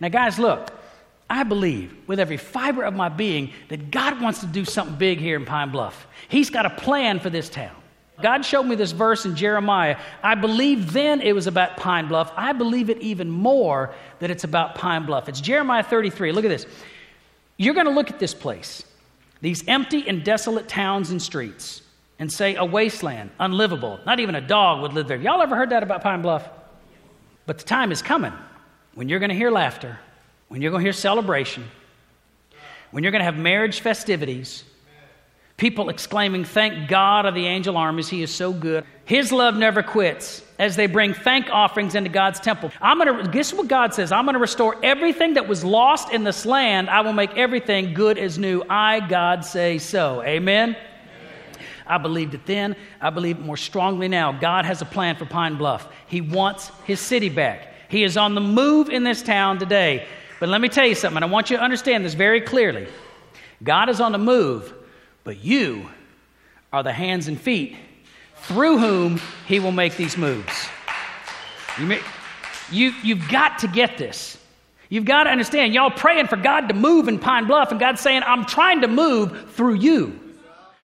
Now, guys, look, I believe with every fiber of my being that God wants to do something big here in Pine Bluff. He's got a plan for this town. God showed me this verse in Jeremiah. I believe then it was about Pine Bluff. I believe it even more that it's about Pine Bluff. It's Jeremiah 33. Look at this. You're going to look at this place, these empty and desolate towns and streets, and say a wasteland, unlivable. Not even a dog would live there. Y'all ever heard that about Pine Bluff? But the time is coming when you're going to hear laughter, when you're going to hear celebration, when you're going to have marriage festivities, people exclaiming, Thank God of the angel armies, He is so good. His love never quits as they bring thank offerings into God's temple. I'm going to, guess what God says? I'm going to restore everything that was lost in this land. I will make everything good as new. I, God, say so. Amen. I believed it then. I believe it more strongly now. God has a plan for Pine Bluff. He wants his city back. He is on the move in this town today. But let me tell you something, I want you to understand this very clearly. God is on the move, but you are the hands and feet through whom he will make these moves. You, may, you, you've got to get this. You've got to understand, y'all praying for God to move in Pine Bluff, and God's saying, I'm trying to move through you.